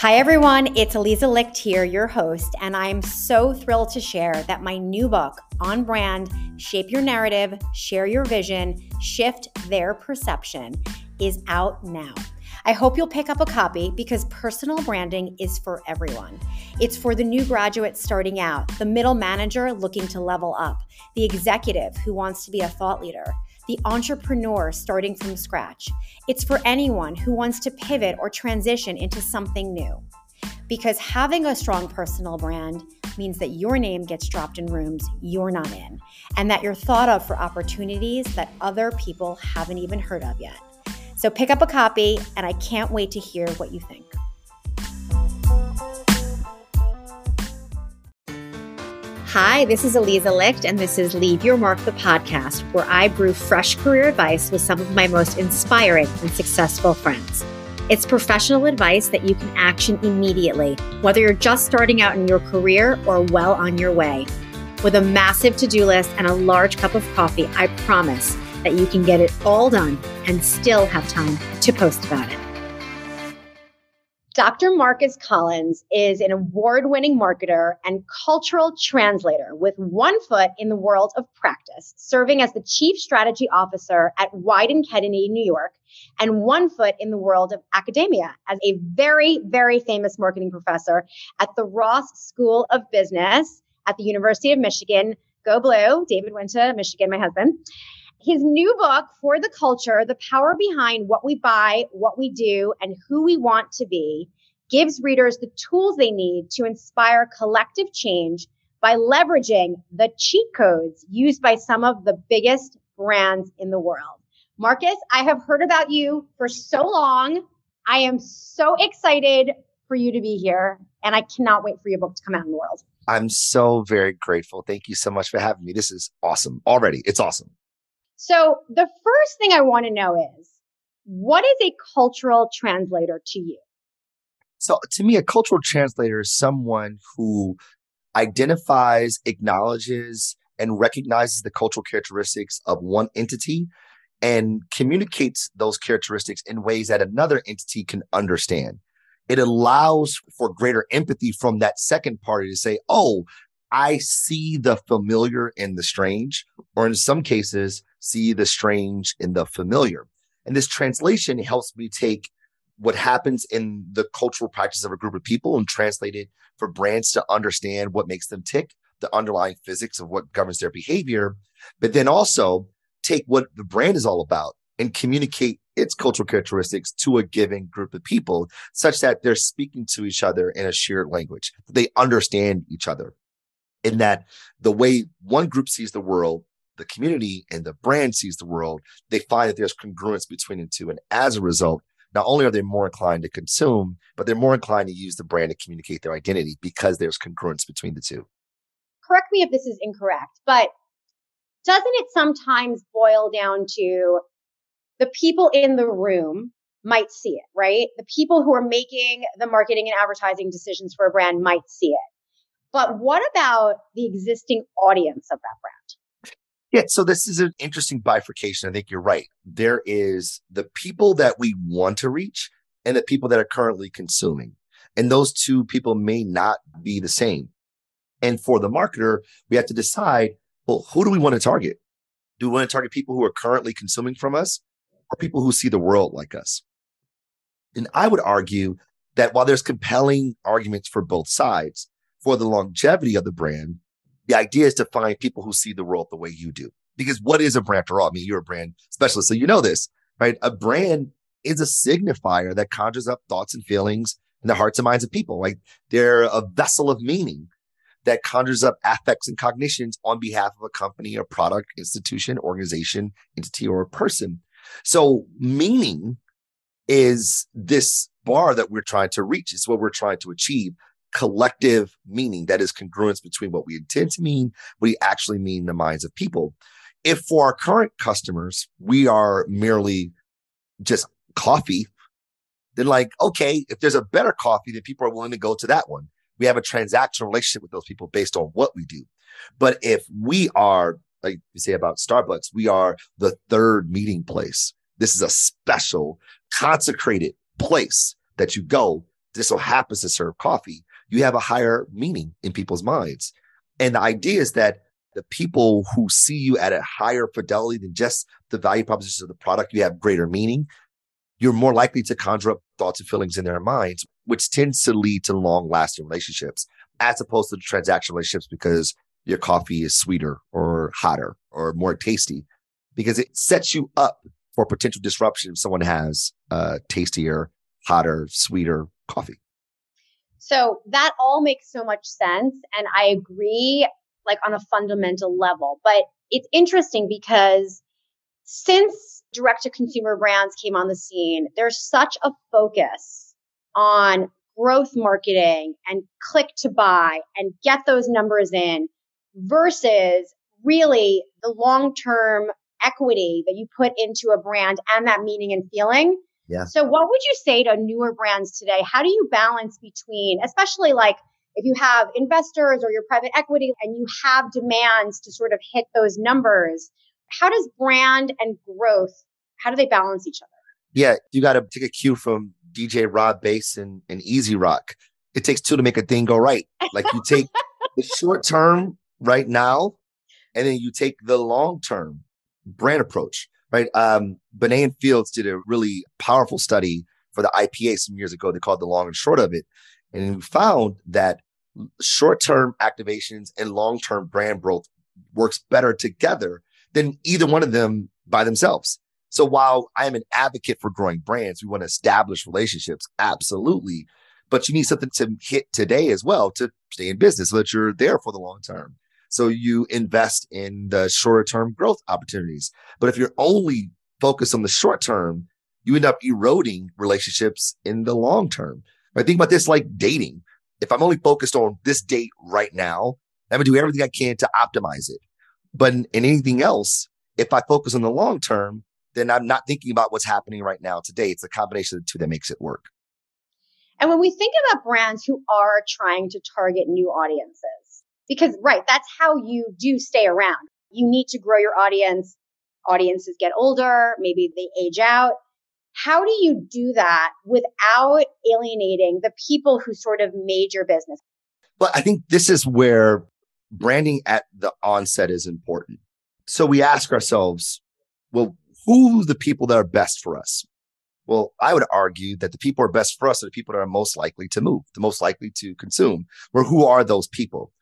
Hi, everyone. It's Aliza Licht here, your host, and I'm so thrilled to share that my new book, On Brand Shape Your Narrative, Share Your Vision, Shift Their Perception, is out now. I hope you'll pick up a copy because personal branding is for everyone. It's for the new graduate starting out, the middle manager looking to level up, the executive who wants to be a thought leader the entrepreneur starting from scratch. It's for anyone who wants to pivot or transition into something new. Because having a strong personal brand means that your name gets dropped in rooms you're not in, and that you're thought of for opportunities that other people haven't even heard of yet. So pick up a copy, and I can't wait to hear what you think. Hi, this is Aliza Licht, and this is Leave Your Mark, the podcast, where I brew fresh career advice with some of my most inspiring and successful friends. It's professional advice that you can action immediately, whether you're just starting out in your career or well on your way. With a massive to do list and a large cup of coffee, I promise that you can get it all done and still have time to post about it. Dr. Marcus Collins is an award winning marketer and cultural translator with one foot in the world of practice, serving as the chief strategy officer at Wieden+Kennedy, New York, and one foot in the world of academia as a very, very famous marketing professor at the Ross School of Business at the University of Michigan. Go Blue. David went to Michigan, my husband. His new book, For the Culture The Power Behind What We Buy, What We Do, and Who We Want to Be, gives readers the tools they need to inspire collective change by leveraging the cheat codes used by some of the biggest brands in the world. Marcus, I have heard about you for so long. I am so excited for you to be here, and I cannot wait for your book to come out in the world. I'm so very grateful. Thank you so much for having me. This is awesome already. It's awesome. So the first thing I want to know is what is a cultural translator to you? So to me, a cultural translator is someone who identifies, acknowledges, and recognizes the cultural characteristics of one entity and communicates those characteristics in ways that another entity can understand. It allows for greater empathy from that second party to say, Oh, I see the familiar in the strange, or in some cases, see the strange in the familiar. And this translation helps me take what happens in the cultural practice of a group of people and translate it for brands to understand what makes them tick, the underlying physics of what governs their behavior, but then also take what the brand is all about and communicate its cultural characteristics to a given group of people such that they're speaking to each other in a shared language. They understand each other in that the way one group sees the world the community and the brand sees the world, they find that there's congruence between the two. And as a result, not only are they more inclined to consume, but they're more inclined to use the brand to communicate their identity because there's congruence between the two. Correct me if this is incorrect, but doesn't it sometimes boil down to the people in the room might see it, right? The people who are making the marketing and advertising decisions for a brand might see it. But what about the existing audience of that brand? Yeah, so this is an interesting bifurcation. I think you're right. There is the people that we want to reach and the people that are currently consuming. And those two people may not be the same. And for the marketer, we have to decide, well, who do we want to target? Do we want to target people who are currently consuming from us or people who see the world like us? And I would argue that while there's compelling arguments for both sides, for the longevity of the brand, the idea is to find people who see the world the way you do. Because what is a brand for all? I mean, you're a brand specialist, so you know this, right? A brand is a signifier that conjures up thoughts and feelings in the hearts and minds of people. Like they're a vessel of meaning that conjures up affects and cognitions on behalf of a company, a product, institution, organization, entity, or a person. So meaning is this bar that we're trying to reach. It's what we're trying to achieve collective meaning that is congruence between what we intend to mean, what we actually mean in the minds of people. If for our current customers, we are merely just coffee, then like, okay, if there's a better coffee, then people are willing to go to that one. We have a transactional relationship with those people based on what we do. But if we are, like you say about Starbucks, we are the third meeting place. This is a special consecrated place that you go this so happens to serve coffee, you have a higher meaning in people's minds. And the idea is that the people who see you at a higher fidelity than just the value proposition of the product, you have greater meaning. You're more likely to conjure up thoughts and feelings in their minds, which tends to lead to long lasting relationships as opposed to transactional relationships because your coffee is sweeter or hotter or more tasty because it sets you up for potential disruption if someone has uh, tastier, hotter, sweeter coffee. So that all makes so much sense. And I agree, like on a fundamental level. But it's interesting because since direct to consumer brands came on the scene, there's such a focus on growth marketing and click to buy and get those numbers in versus really the long term equity that you put into a brand and that meaning and feeling. Yeah. So what would you say to newer brands today? How do you balance between, especially like if you have investors or your private equity and you have demands to sort of hit those numbers, how does brand and growth, how do they balance each other? Yeah, you got to take a cue from DJ Rob Base and, and E-Z Rock. It takes two to make a thing go right. Like you take the short term right now, and then you take the long term brand approach, right? Um, Binet and Fields did a really powerful study for the IPA some years ago. They called the long and short of it. And we found that short term activations and long term brand growth works better together than either one of them by themselves. So while I am an advocate for growing brands, we want to establish relationships. Absolutely. But you need something to hit today as well to stay in business so that you're there for the long term. So you invest in the shorter term growth opportunities. But if you're only focused on the short term, you end up eroding relationships in the long term. I think about this like dating. If I'm only focused on this date right now, I'm gonna do everything I can to optimize it. But in, in anything else, if I focus on the long term, then I'm not thinking about what's happening right now today. It's a combination of the two that makes it work. And when we think about brands who are trying to target new audiences, because right, that's how you do stay around. You need to grow your audience. Audiences get older, maybe they age out. How do you do that without alienating the people who sort of made your business? Well, I think this is where branding at the onset is important. So we ask ourselves, well, who's the people that are best for us? Well, I would argue that the people who are best for us are the people that are most likely to move, the most likely to consume. Or who are those people?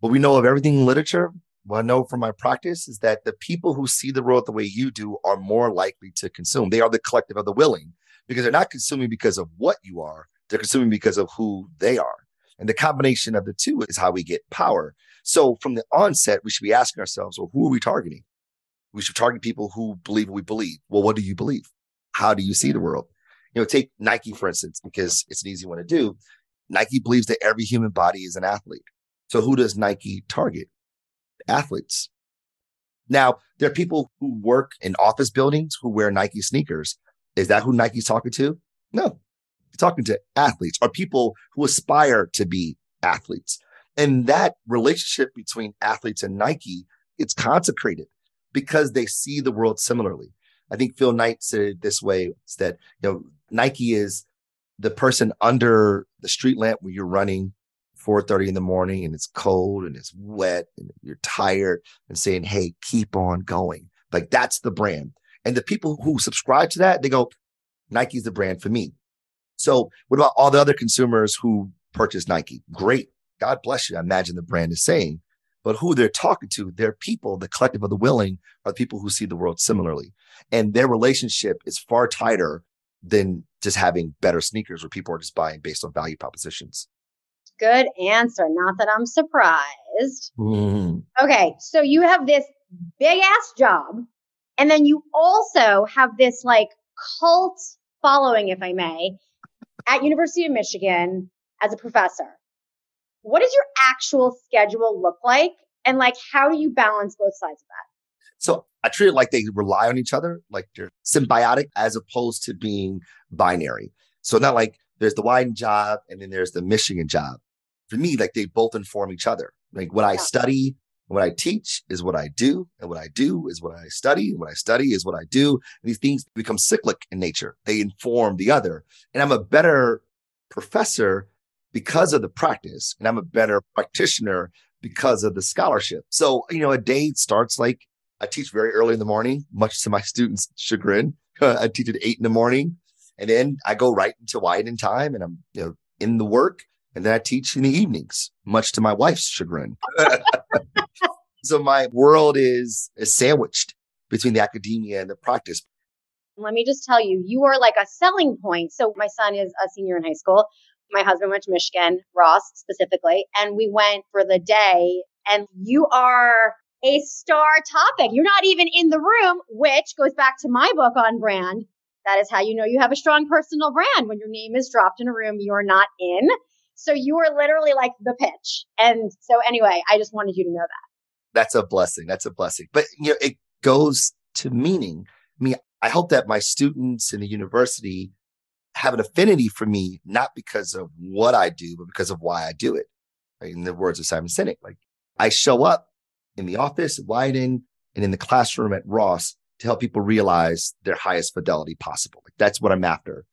What we know of everything in literature, what I know from my practice is that the people who see the world the way you do are more likely to consume. They are the collective of the willing because they're not consuming because of what you are. They're consuming because of who they are. And the combination of the two is how we get power. So from the onset, we should be asking ourselves, well, who are we targeting? We should target people who believe what we believe. Well, what do you believe? How do you see the world? You know, take Nike, for instance, because it's an easy one to do. Nike believes that every human body is an athlete. So who does Nike target? Athletes. Now, there are people who work in office buildings who wear Nike sneakers. Is that who Nike's talking to? No. He's talking to athletes or people who aspire to be athletes. And that relationship between athletes and Nike, it's consecrated because they see the world similarly. I think Phil Knight said it this way: that you know Nike is the person under the street lamp when you're running 4:30 in the morning and it's cold and it's wet and you're tired and saying, "Hey, keep on going." Like that's the brand. And the people who subscribe to that, they go, "Nike's the brand for me." So, what about all the other consumers who purchase Nike? Great. God bless you. I imagine the brand is saying, but who they're talking to, their people, the collective of the willing are the people who see the world similarly. And their relationship is far tighter than just having better sneakers where people are just buying based on value propositions. Good answer. Not that I'm surprised. Mm-hmm. Okay. So you have this big ass job. And then you also have this like cult following, if I may, at University of Michigan as a professor what does your actual schedule look like? And like, how do you balance both sides of that? So I treat it like they rely on each other, like they're symbiotic as opposed to being binary. So not like there's the Wieden job and then there's the Michigan job. For me, like they both inform each other. Like what I study, what I teach is what I do, and what I do is what I study, and what I study is what I do. And these things become cyclic in nature. They inform the other. And I'm a better professor because of the practice and I'm a better practitioner because of the scholarship. So, you know, a day starts like I teach very early in the morning, much to my students' chagrin. I teach at eight in the morning and then I go right into Wieden time and I'm, you know, in the work and then I teach in the evenings, much to my wife's chagrin. so my world is, is sandwiched between the academia and the practice. Let me just tell you, you are like a selling point. So my son is a senior in high school. My husband went to Michigan, Ross specifically, and we went for the day. And you are a star topic. You're not even in the room, which goes back to my book on brand. That is how you know you have a strong personal brand when your name is dropped in a room you're not in. So you were literally like the pitch. And so anyway, I just wanted you to know that. That's a blessing. That's a blessing. But you know, it goes to meaning. I mean, I hope that my students in the university have an affinity for me, not because of what I do, but because of why I do it. In the words of Simon Sinek, like I show up in the office at Wieden and in the classroom at Ross to help people realize their highest fidelity possible. Like that's what I'm after.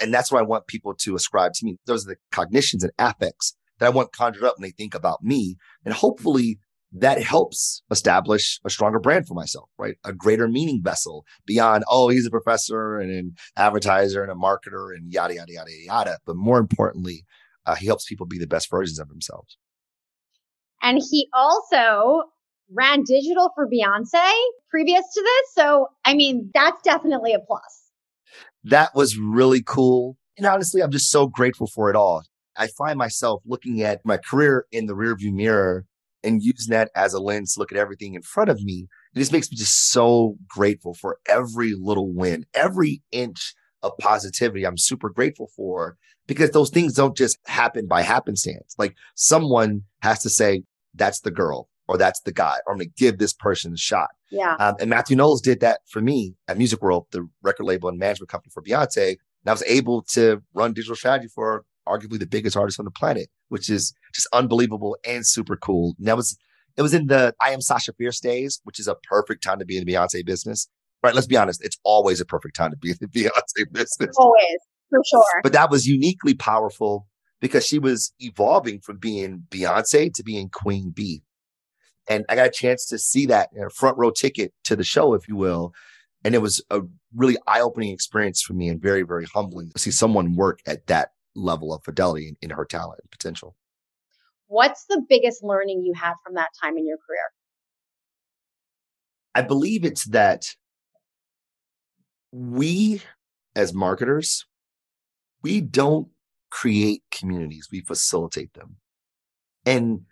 And that's what I want people to ascribe to me. Those are the cognitions and affects that I want conjured up when they think about me. And hopefully that helps establish a stronger brand for myself, right? A greater meaning vessel beyond, oh, he's a professor and an advertiser and a marketer and yada, yada, yada, yada. But more importantly, uh, he helps people be the best versions of themselves. And he also ran digital for Beyonce previous to this. So, I mean, that's definitely a plus. That was really cool. And honestly, I'm just so grateful for it all. I find myself looking at my career in the rearview mirror and using that as a lens to look at everything in front of me. It just makes me just so grateful for every little win, every inch of positivity. I'm super grateful for because those things don't just happen by happenstance. Like someone has to say, that's the girl or that's the guy, or I'm going to give this person a shot. Yeah. Um, and Matthew Knowles did that for me at Music World, the record label and management company for Beyonce. And I was able to run digital strategy for arguably the biggest artist on the planet, which is just unbelievable and super cool. And that was, it was in the I am Sasha Fierce days, which is a perfect time to be in the Beyonce business. Right. Let's be honest. It's always a perfect time to be in the Beyonce business. Always, for sure. But that was uniquely powerful because she was evolving from being Beyonce to being Queen Bey. And I got a chance to see that you know, front row ticket to the show, if you will. And it was a really eye opening experience for me and very, very humbling to see someone work at that level of fidelity in, in her talent and potential. What's the biggest learning you had from that time in your career? I believe it's that we as marketers, we don't create communities, we facilitate them. And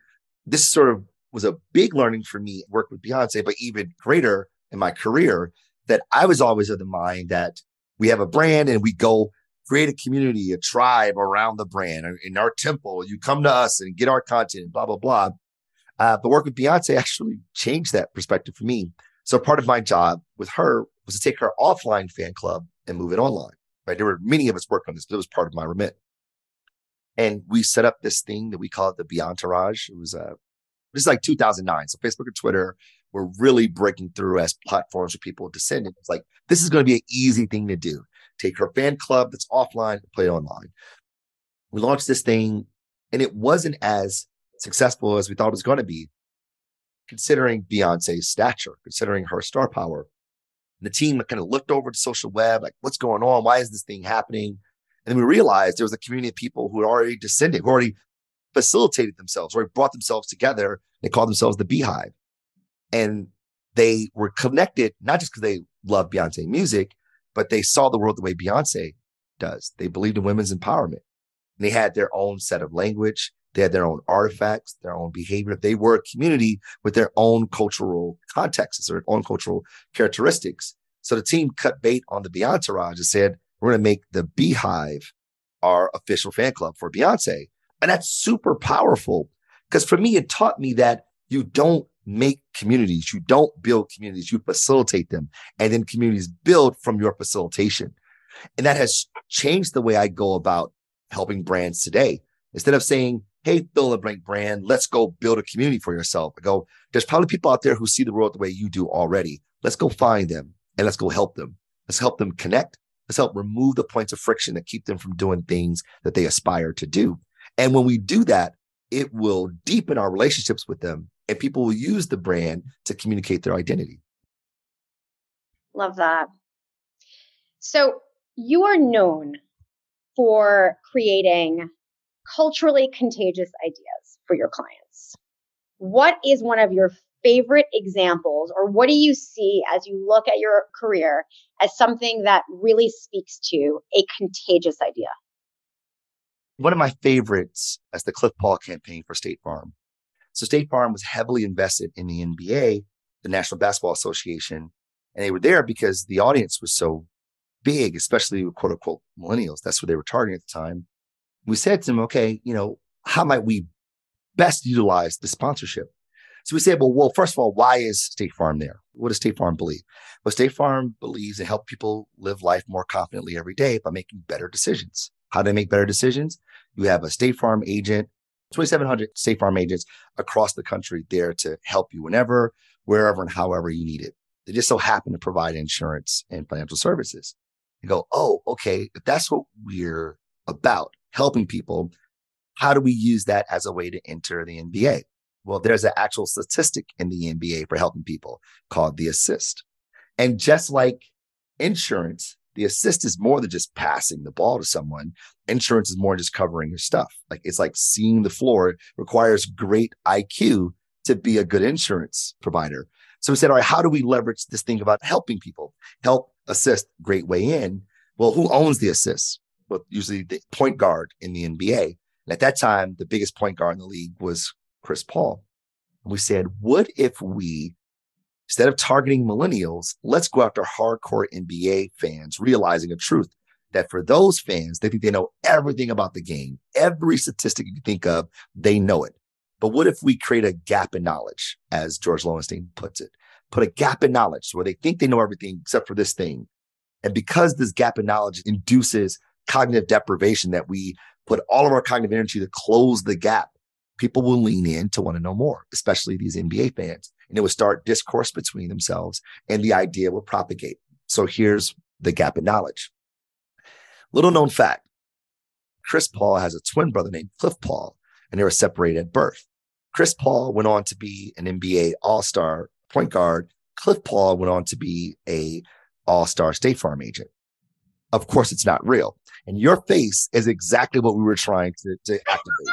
this sort of was a big learning for me, work with Beyonce, but even greater in my career that I was always of the mind that we have a brand and we go create a community, a tribe around the brand in our temple. You come to us and get our content, blah, blah, blah. Uh, the work with Beyonce actually changed that perspective for me. So part of my job with her was to take her offline fan club and move it online. Right. There were many of us work on this, but it was part of my remit. And we set up this thing that we call it the Beyontourage. It was a, uh, this is like 2009. So Facebook and Twitter were really breaking through as platforms for people send. It's like, this is going to be an easy thing to do. Take her fan club that's offline and play it online. We launched this thing and it wasn't as successful as we thought it was going to be, considering Beyonce's stature, considering her star power. And the team kind of looked over the social web, like, what's going on? Why is this thing happening? And then we realized there was a community of people who had already descended, who already facilitated themselves, or brought themselves together. They called themselves the BeyHive. And they were connected, not just because they love Beyonce music, but they saw the world the way Beyonce does. They believed in women's empowerment. And they had their own set of language. They had their own artifacts, their own behavior. They were a community with their own cultural contexts, their own cultural characteristics. So the team cut bait on the Beyonce and said, we're going to make the BeyHive our official fan club for Beyonce. And that's super powerful because for me, it taught me that you don't make communities, you don't build communities, you facilitate them. And then communities build from your facilitation. And that has changed the way I go about helping brands today. Instead of saying, Hey, fill a blank brand, let's go build a community for yourself. I go, there's probably people out there who see the world the way you do already. Let's go find them and let's go help them. Let's help them connect. Let's help remove the points of friction that keep them from doing things that they aspire to do. And when we do that, it will deepen our relationships with them and people will use the brand to communicate their identity. Love that. So you are known for creating culturally contagious ideas for your clients. What is one of your favorite examples, or what do you see as you look at your career as something that really speaks to a contagious idea? One of my favorites is the Cliff Paul campaign for State Farm. So State Farm was heavily invested in the NBA, the National Basketball Association, and they were there because the audience was so big, especially quote unquote millennials. That's what they were targeting at the time. We said to them, okay, you know, how might we best utilize the sponsorship? So we said, well, well, first of all, why is State Farm there? What does State Farm believe? Well, State Farm believes in help people live life more confidently every day by making better decisions. How they make better decisions? You have a State Farm agent, 2,700 State Farm agents across the country there to help you whenever, wherever, and however you need it. They just so happen to provide insurance and financial services. You go, oh, okay, if that's what we're about, helping people, how do we use that as a way to enter the NBA? Well, there's an actual statistic in the NBA for helping people called the assist. And just like insurance, the assist is more than just passing the ball to someone. Insurance is more than just covering your stuff. Like it's like seeing the floor requires great IQ to be a good insurance provider. So we said, all right, how do we leverage this thing about helping people? Help assist, great way in. Well, who owns the assist? Well, usually the point guard in the NBA. And at that time, the biggest point guard in the league was Chris Paul. And we said, what if we, instead of targeting millennials, let's go after hardcore NBA fans, realizing a truth that for those fans, they think they know everything about the game. Every statistic you can think of, they know it. But what if we create a gap in knowledge, as George Loewenstein puts it? Put a gap in knowledge where they think they know everything except for this thing. And because this gap in knowledge induces cognitive deprivation that we put all of our cognitive energy to close the gap people will lean in to want to know more, especially these NBA fans. And it would start discourse between themselves and the idea will propagate. So here's the gap in knowledge. Little known fact. Chris Paul has a twin brother named Cliff Paul, and they were separated at birth. Chris Paul went on to be an NBA all-star point guard. Cliff Paul went on to be a all-star State Farm agent. Of course, it's not real. And your face is exactly what we were trying to, to activate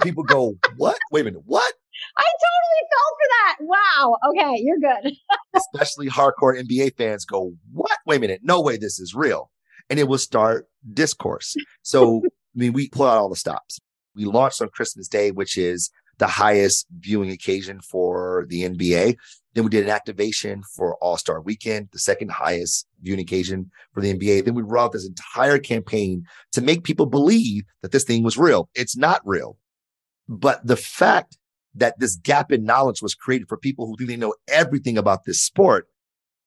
people go, what? Wait a minute, what? I totally fell for that. Wow. Okay, you're good. Especially hardcore NBA fans go, what? Wait a minute, no way this is real. And it will start discourse. So, I mean, we pull out all the stops. We launched on Christmas Day, which is the highest viewing occasion for the NBA. Then we did an activation for All Star Weekend, the second highest viewing occasion for the NBA. Then we rolled this entire campaign to make people believe that this thing was real. It's not real. But the fact that this gap in knowledge was created for people who think they know everything about this sport,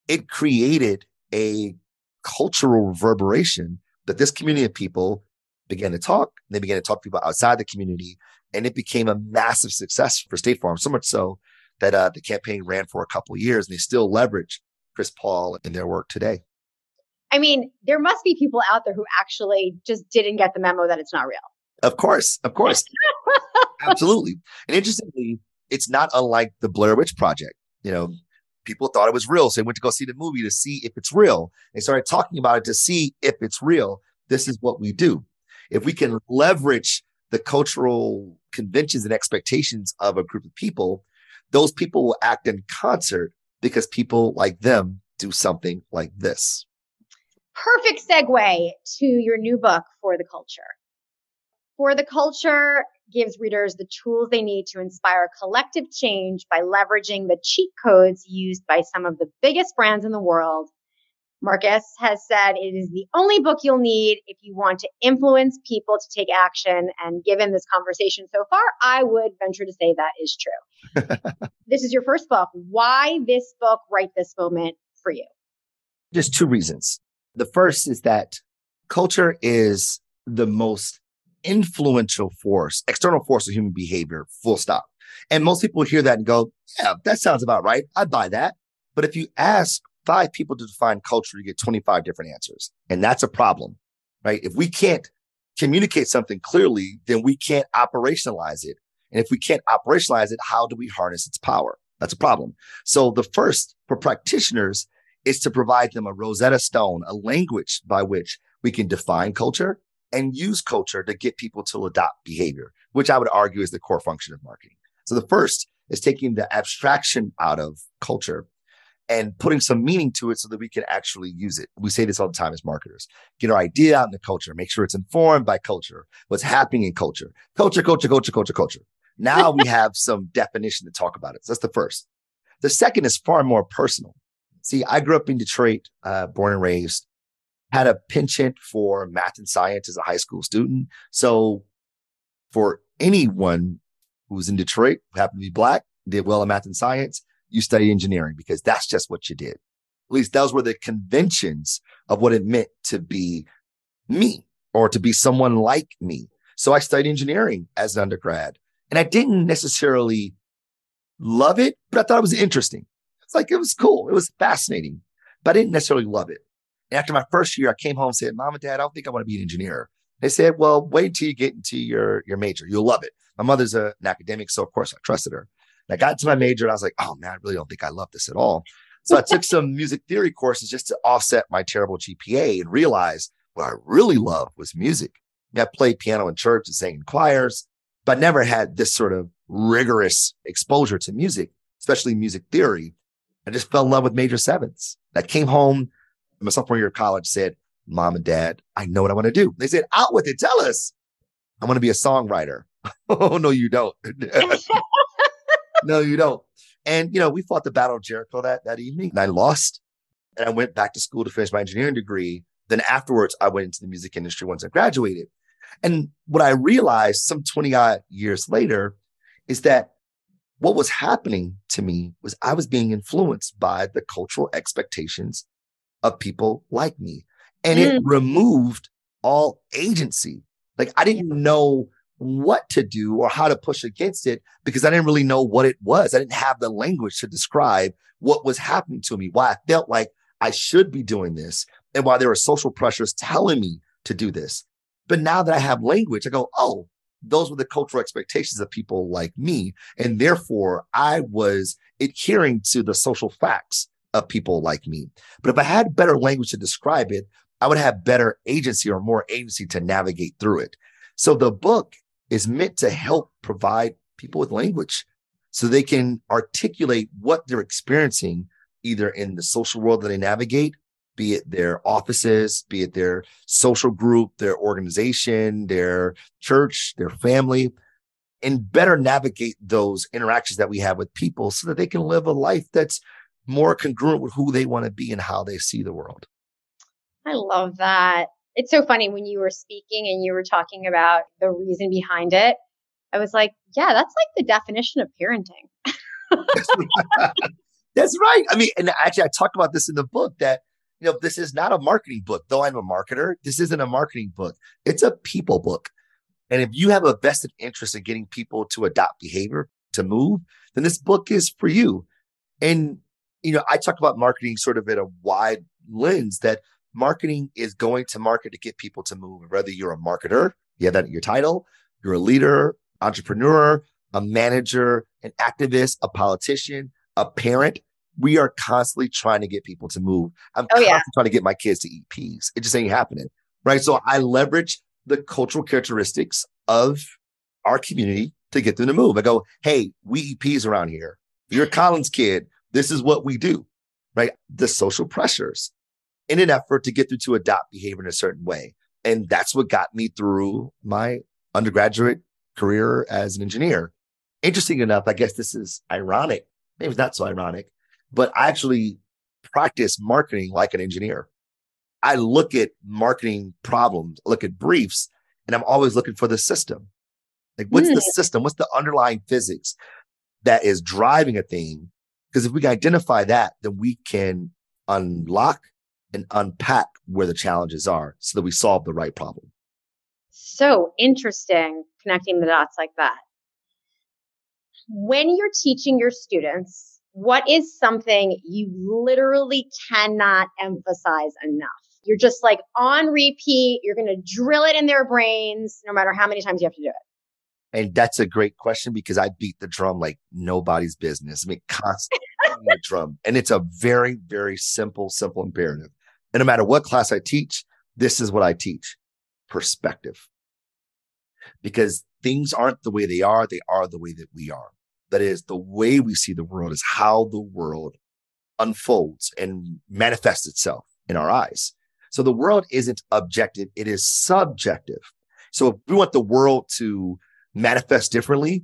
it created a cultural reverberation that this community of people began to talk. They began to talk to people outside the community, and it became a massive success for State Farm. So much so that uh, the campaign ran for a couple of years, and they still leverage Chris Paul in their work today. I mean, there must be people out there who actually just didn't get the memo that it's not real. Of course, of course. Absolutely. And interestingly, it's not unlike the Blair Witch Project. You know, people thought it was real. So they went to go see the movie to see if it's real. They started talking about it to see if it's real. This is what we do. If we can leverage the cultural conventions and expectations of a group of people, those people will act in concert because people like them do something like this. Perfect segue to your new book for the culture. For the culture gives readers the tools they need to inspire collective change by leveraging the cheat codes used by some of the biggest brands in the world. Marcus has said it is the only book you'll need if you want to influence people to take action. And given this conversation so far, I would venture to say that is true. this is your first book. Why this book right this moment for you? Just two reasons. The first is that culture is the most influential force, external force of human behavior, full stop. And most people hear that and go, yeah, that sounds about right. I buy that. But if you ask five people to define culture, you get 25 different answers. And that's a problem, right? If we can't communicate something clearly, then we can't operationalize it. And if we can't operationalize it, how do we harness its power? That's a problem. So the first for practitioners is to provide them a Rosetta Stone, a language by which we can define culture and use culture to get people to adopt behavior, which I would argue is the core function of marketing. So the first is taking the abstraction out of culture and putting some meaning to it so that we can actually use it. We say this all the time as marketers. Get our idea out in the culture, make sure it's informed by culture, what's happening in culture. Culture, culture, culture, culture, culture. Now we have some definition to talk about it. So that's the first. The second is far more personal. See, I grew up in Detroit, uh, born and raised, had a penchant for math and science as a high school student. So for anyone who was in Detroit, who happened to be black, did well in math and science, you study engineering because that's just what you did. At least those were the conventions of what it meant to be me or to be someone like me. So I studied engineering as an undergrad and I didn't necessarily love it, but I thought it was interesting. It's like, it was cool. It was fascinating, but I didn't necessarily love it. After my first year, I came home and said, mom and dad, I don't think I want to be an engineer. They said, well, wait until you get into your, your major. You'll love it. My mother's a, an academic. So of course I trusted her. And I got to my major and I was like, oh man, I really don't think I love this at all. So I took some music theory courses just to offset my terrible GPA and realized what I really loved was music. I played piano in church and sang in choirs, but never had this sort of rigorous exposure to music, especially music theory. I just fell in love with major sevenths. I came home my sophomore year of college, said, Mom and Dad, I know what I want to do. They said, Out with it. Tell us. I want to be a songwriter. oh, no, you don't. no, you don't. And, you know, we fought the Battle of Jericho that, that evening and I lost. And I went back to school to finish my engineering degree. Then afterwards, I went into the music industry once I graduated. And what I realized some 20 odd years later is that what was happening to me was I was being influenced by the cultural expectations of people like me. And mm. it removed all agency. Like I didn't know what to do or how to push against it because I didn't really know what it was. I didn't have the language to describe what was happening to me, why I felt like I should be doing this, and why there were social pressures telling me to do this. But now that I have language, I go, oh, those were the cultural expectations of people like me. And therefore, I was adhering to the social facts of people like me. But if I had better language to describe it, I would have better agency or more agency to navigate through it. So the book is meant to help provide people with language so they can articulate what they're experiencing either in the social world that they navigate, be it their offices, be it their social group, their organization, their church, their family, and better navigate those interactions that we have with people so that they can live a life that's more congruent with who they want to be and how they see the world. I love that it's so funny when you were speaking and you were talking about the reason behind it. I was like, yeah, that's like the definition of parenting. that's right. I mean, and actually, I talk about this in the book that, you know, this is not a marketing book, though I'm a marketer. This isn't a marketing book, it's a people book. And if you have a vested interest in getting people to adopt behavior, to move, then this book is for you. And, you know, I talk about marketing sort of in a wide lens that marketing is going to market to get people to move. Whether you're a marketer, you have that in your title, you're a leader, entrepreneur, a manager, an activist, a politician, a parent. We are constantly trying to get people to move. I'm oh, constantly yeah. trying to get my kids to eat peas. It just ain't happening. Right. So I leverage the cultural characteristics of our community to get them to move. I go, hey, we eat peas around here. You're a Collins kid. This is what we do. Right. The social pressures, in an effort to get through to adopt behavior in a certain way. And that's what got me through my undergraduate career as an engineer. Interesting enough, I guess this is ironic. Maybe it's not so ironic, but I actually practice marketing like an engineer. I look at marketing problems, look at briefs, and I'm always looking for the system. Like, what's mm. the system? What's the underlying physics that is driving a thing? Because if we can identify that, then we can unlock and unpack where the challenges are so that we solve the right problem. So interesting connecting the dots like that. When you're teaching your students, what is something you literally cannot emphasize enough? You're just like on repeat. You're going to drill it in their brains no matter how many times you have to do it. And that's a great question because I beat the drum like nobody's business. I mean, constantly the drum. And it's a very, very simple, simple imperative. And no matter what class I teach, this is what I teach perspective. Because things aren't the way they are, they are the way that we are. That is, the way we see the world is how the world unfolds and manifests itself in our eyes. So the world isn't objective, it is subjective. So if we want the world to manifest differently,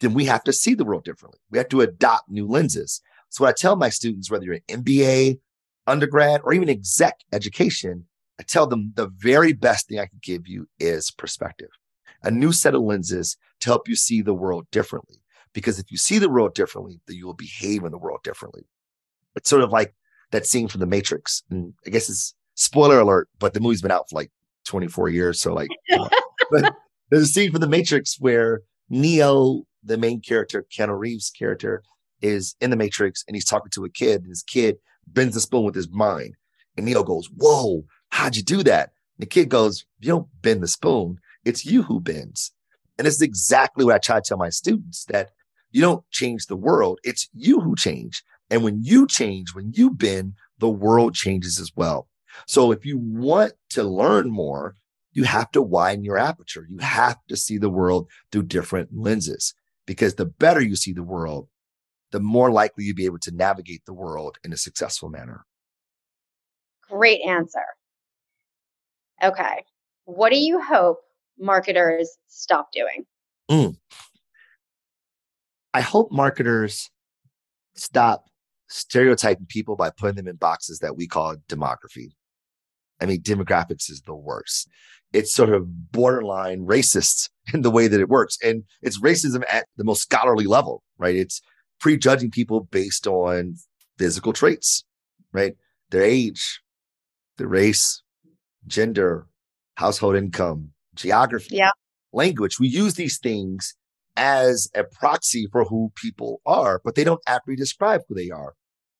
then we have to see the world differently. We have to adopt new lenses. So what I tell my students, whether you're an MBA, undergrad, or even exec education, I tell them the very best thing I can give you is perspective, a new set of lenses to help you see the world differently. Because if you see the world differently, then you will behave in the world differently. It's sort of like that scene from The Matrix. And I guess it's spoiler alert, but the movie's been out for like 24 years. So like, but there's a scene from The Matrix where Neo, the main character, Keanu Reeves' character, is in the Matrix and he's talking to a kid, and his kid bends the spoon with his mind. And Neo goes, Whoa, how'd you do that? And the kid goes, You don't bend the spoon, it's you who bends. And this is exactly what I try to tell my students that you don't change the world. It's you who change. And when you change, when you bend, the world changes as well. So if you want to learn more, you have to widen your aperture. You have to see the world through different lenses because the better you see the world, the more likely you'll be able to navigate the world in a successful manner. Great answer. Okay. What do you hope marketers stop doing? Mm. I hope marketers stop stereotyping people by putting them in boxes that we call demography. I mean, demographics is the worst. It's sort of borderline racist in the way that it works. And it's racism at the most scholarly level, right? It's prejudging people based on physical traits, right? Their age, their race, gender, household income, geography, yeah. language. We use these things as a proxy for who people are, but they don't accurately describe who they are.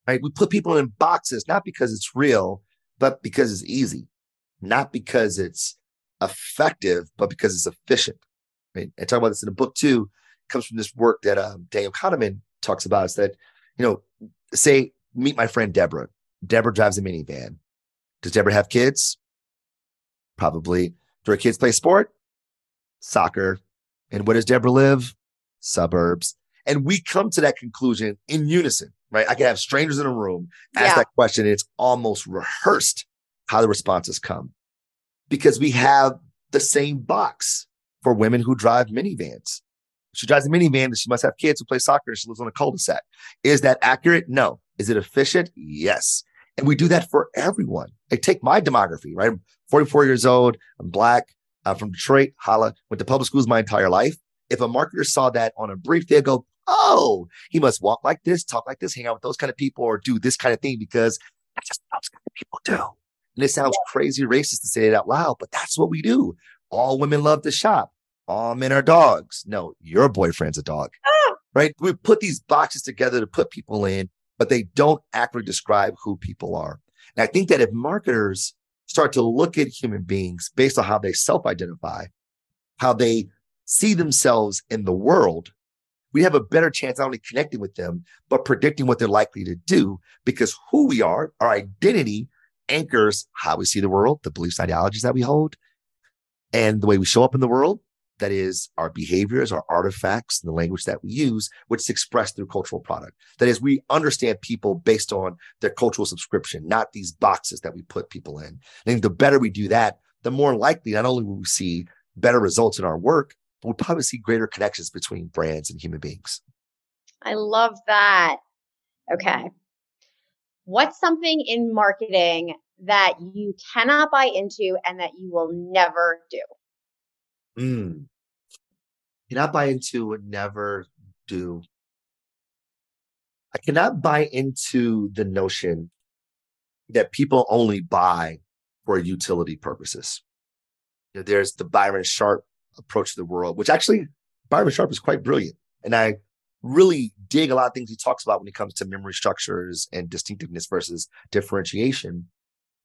Right? We put people in boxes not because it's real, but because it's easy, not because it's effective, but because it's efficient. Right? I talk about this in the book too. It comes from this work that um, Daniel Kahneman talks about. Is that you know, say meet my friend Deborah. Deborah drives a minivan. Does Deborah have kids? Probably. Do her kids play sport? Soccer. And where does Deborah live? Suburbs. And we come to that conclusion in unison, right? I can have strangers in a room ask yeah. that question. And it's almost rehearsed how the responses come because we have the same box for women who drive minivans. She drives a minivan she must have kids who play soccer. She lives on a cul-de-sac. Is that accurate? No. Is it efficient? Yes. And we do that for everyone. I take my demography, right? I'm 44 years old. I'm black. I'm from Detroit. Holla. Went to public schools my entire life. If a marketer saw that on a brief, they'd go, oh, he must walk like this, talk like this, hang out with those kind of people, or do this kind of thing because that's just what those kind of people do. And it sounds crazy racist to say it out loud, but that's what we do. All women love to shop. All men are dogs. No, your boyfriend's a dog. Ah. Right? We put these boxes together to put people in, but they don't accurately describe who people are. And I think that if marketers start to look at human beings based on how they self identify, how they see themselves in the world, we have a better chance not only connecting with them, but predicting what they're likely to do because who we are, our identity anchors how we see the world, the beliefs, ideologies that we hold, and the way we show up in the world. That is our behaviors, our artifacts, and the language that we use, which is expressed through cultural product. That is, we understand people based on their cultural subscription, not these boxes that we put people in. Think the better we do that, the more likely not only will we see better results in our work, but we'll probably see greater connections between brands and human beings. I love that. Okay. What's something in marketing that you cannot buy into and that you will never do? Mm. Cannot buy into would never do. I cannot buy into the notion that people only buy for utility purposes. You know, there's the Byron Sharp approach to the world, which actually Byron Sharp is quite brilliant. And I really dig a lot of things he talks about when it comes to memory structures and distinctiveness versus differentiation.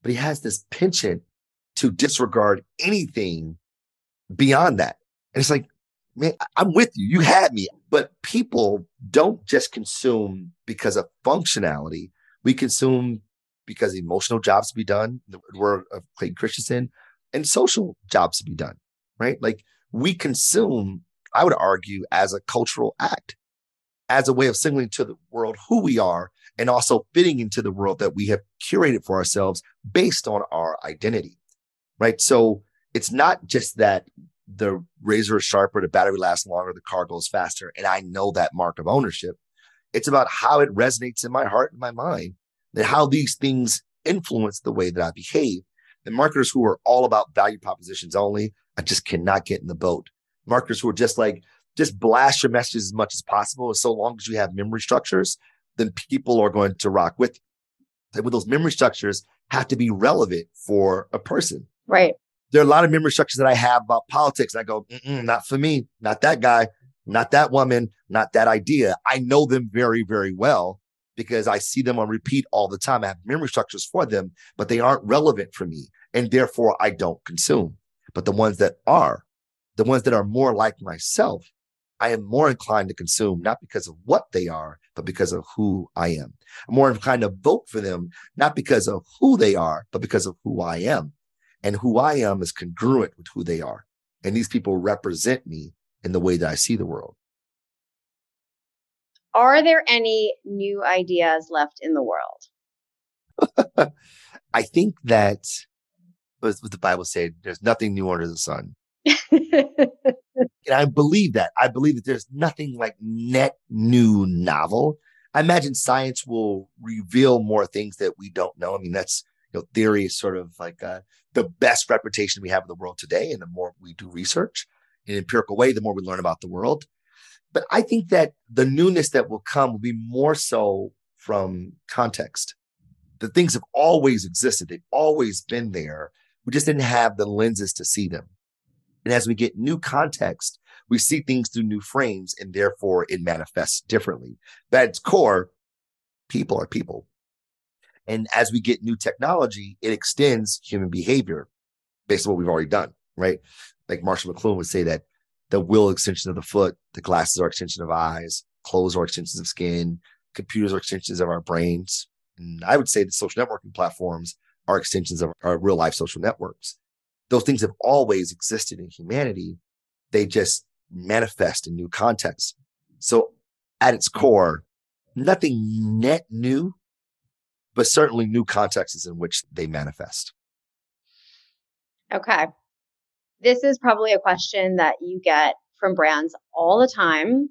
But he has this penchant to disregard anything beyond that. And it's like, man, I'm with you. You had me. But people don't just consume because of functionality. We consume because emotional jobs to be done, the word of Clayton Christensen, and social jobs to be done, right? Like we consume, I would argue, as a cultural act, as a way of signaling to the world who we are and also fitting into the world that we have curated for ourselves based on our identity, right? So it's not just that the razor is sharper, the battery lasts longer, the car goes faster, and I know that mark of ownership. It's about how it resonates in my heart and my mind, and how these things influence the way that I behave. The marketers who are all about value propositions only, I just cannot get in the boat. Marketers who are just like, just blast your messages as much as possible. And so long as you have memory structures, then people are going to rock with you. And with those memory structures have to be relevant for a person. Right. There are a lot of memory structures that I have about politics. I go, not for me, not that guy, not that woman, not that idea. I know them very, very well because I see them on repeat all the time. I have memory structures for them, but they aren't relevant for me. And therefore I don't consume. But the ones that are, the ones that are more like myself, I am more inclined to consume, not because of what they are, but because of who I am. I'm more inclined to vote for them, not because of who they are, but because of who I am. And who I am is congruent with who they are. And these people represent me in the way that I see the world. Are there any new ideas left in the world? I think that what the Bible said, there's nothing new under the sun. and I believe that. I believe that there's nothing like net new novel. I imagine science will reveal more things that we don't know. I mean, that's you know, theory is sort of like uh, the best reputation we have in the world today. And the more we do research in an empirical way, the more we learn about the world. But I think that the newness that will come will be more so from context. The things have always existed. They've always been there. We just didn't have the lenses to see them. And as we get new context, we see things through new frames and therefore it manifests differently. But at its core, people are people. And as we get new technology, it extends human behavior based on what we've already done, right? Like Marshall McLuhan would say that the will extension of the foot, the glasses are extension of eyes, clothes are extensions of skin, computers are extensions of our brains. And I would say the social networking platforms are extensions of our real life social networks. Those things have always existed in humanity. They just manifest in new contexts. So at its mm-hmm. core, nothing net new, but certainly new contexts in which they manifest. Okay. This is probably a question that you get from brands all the time.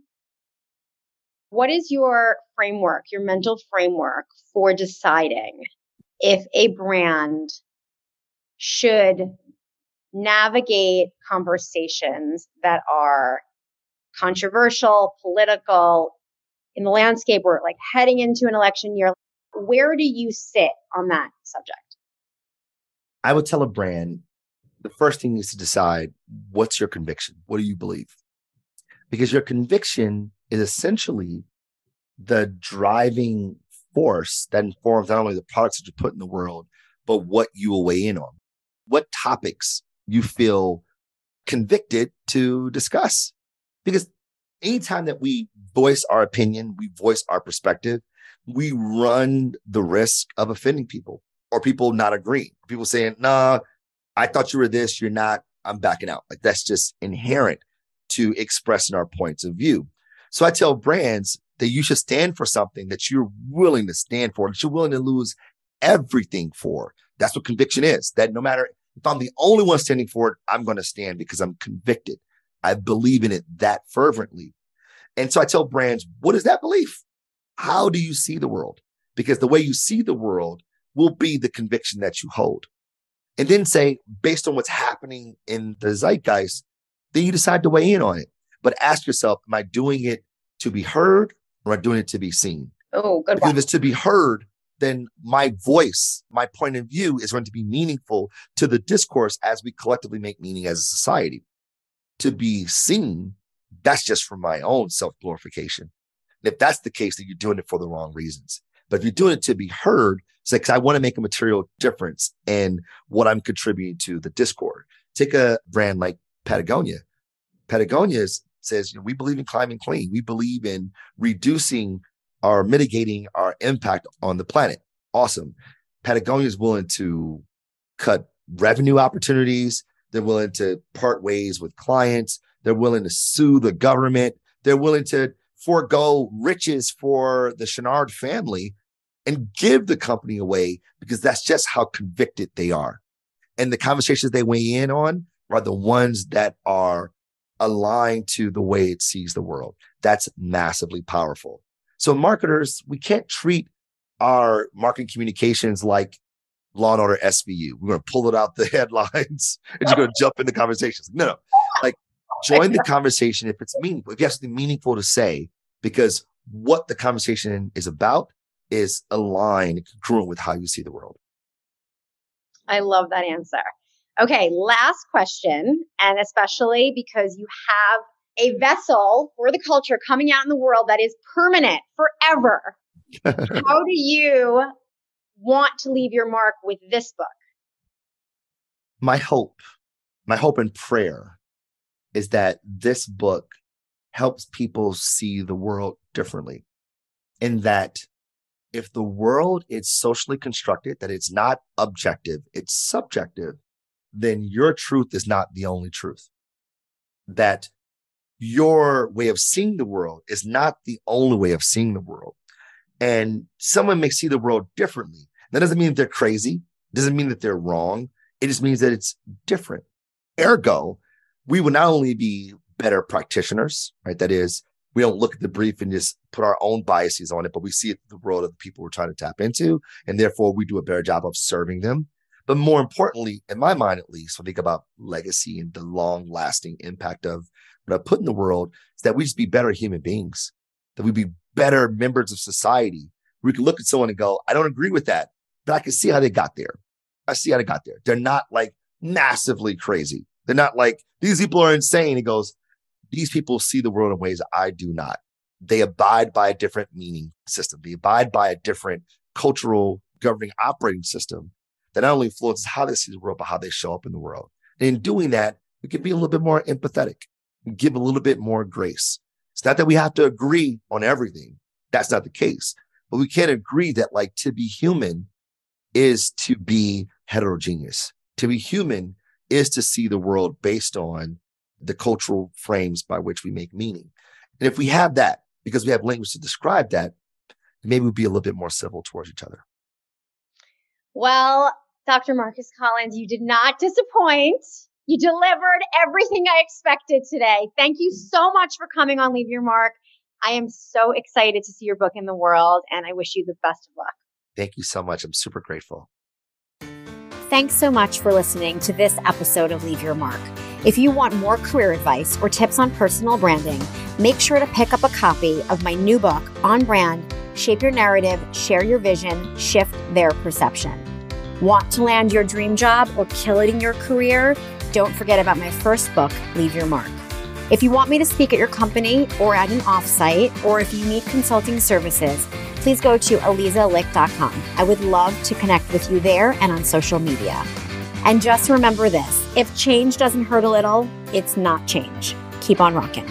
What is your framework, your mental framework for deciding if a brand should navigate conversations that are controversial, political, in the landscape, we're like heading into an election year. Where do you sit on that subject? I would tell a brand the first thing is to decide what's your conviction? What do you believe? Because your conviction is essentially the driving force that informs not only the products that you put in the world, but what you will weigh in on. What topics you feel convicted to discuss. Because anytime that we voice our opinion, we voice our perspective, we run the risk of offending people or people not agreeing. People saying, nah, I thought you were this, you're not, I'm backing out. Like that's just inherent to expressing our points of view. So I tell brands that you should stand for something that you're willing to stand for, that you're willing to lose everything for. That's what conviction is. That no matter if I'm the only one standing for it, I'm going to stand because I'm convicted. I believe in it that fervently. And so I tell brands, what is that belief? How do you see the world? Because the way you see the world will be the conviction that you hold. And then say, based on what's happening in the zeitgeist, then you decide to weigh in on it. But ask yourself, am I doing it to be heard or am I doing it to be seen? Oh, good. Because one. if it's to be heard, then my voice, my point of view is going to be meaningful to the discourse as we collectively make meaning as a society. To be seen, that's just for my own self glorification. If that's the case, then you're doing it for the wrong reasons. But if you're doing it to be heard, it's like, I want to make a material difference in what I'm contributing to the Discord. Take a brand like Patagonia. Patagonia says, you know, we believe in climbing clean. We believe in reducing or mitigating our impact on the planet. Awesome. Patagonia is willing to cut revenue opportunities. They're willing to part ways with clients. They're willing to sue the government. They're willing to forego riches for the Chouinard family and give the company away because that's just how convicted they are. And the conversations they weigh in on are the ones that are aligned to the way it sees the world. That's massively powerful. So marketers, we can't treat our marketing communications like Law and Order SVU. We're going to pull it out the headlines and you're going to jump into conversations. No, no, like join the conversation if it's meaningful. If you have something meaningful to say, because what the conversation is about is aligned, congruent with how you see the world. I love that answer. Okay, last question, and especially because you have a vessel for the culture coming out in the world that is permanent forever. How do you want to leave your mark with this book? My hope, my hope and prayer is that this book helps people see the world differently. In that if the world is socially constructed, that it's not objective, it's subjective, then your truth is not the only truth. That your way of seeing the world is not the only way of seeing the world. And someone may see the world differently. That doesn't mean that they're crazy. It doesn't mean that they're wrong. It just means that it's different. Ergo, we will not only be better practitioners, right? That is, we don't look at the brief and just put our own biases on it, but we see it the world of the people we're trying to tap into. And therefore we do a better job of serving them. But more importantly, in my mind at least, when I think about legacy and the long lasting impact of what I put in the world, is that we just be better human beings, that we be better members of society. We can look at someone and go, I don't agree with that, but I can see how they got there. I see how they got there. They're not like massively crazy. They're not like these people are insane. He goes, these people see the world in ways I do not. They abide by a different meaning system. They abide by a different cultural governing operating system that not only influences how they see the world, but how they show up in the world. And in doing that, we can be a little bit more empathetic give a little bit more grace. It's not that we have to agree on everything. That's not the case. But we can't agree that like to be human is to be heterogeneous. To be human is to see the world based on the cultural frames by which we make meaning. And if we have that, because we have language to describe that, maybe we'll be a little bit more civil towards each other. Well, Dr. Marcus Collins, you did not disappoint. You delivered everything I expected today. Thank you so much for coming on Leave Your Mark. I am so excited to see your book in the world, and I wish you the best of luck. Thank you so much. I'm super grateful. Thanks so much for listening to this episode of Leave Your Mark. If you want more career advice or tips on personal branding, make sure to pick up a copy of my new book, On Brand Shape Your Narrative, Share Your Vision, Shift Their Perception. Want to land your dream job or kill it in your career? Don't forget about my first book, Leave Your Mark. If you want me to speak at your company or at an offsite, or if you need consulting services, please go to alizalicht.com. I would love to connect with you there and on social media. And just remember this if change doesn't hurt a little, it's not change. Keep on rocking.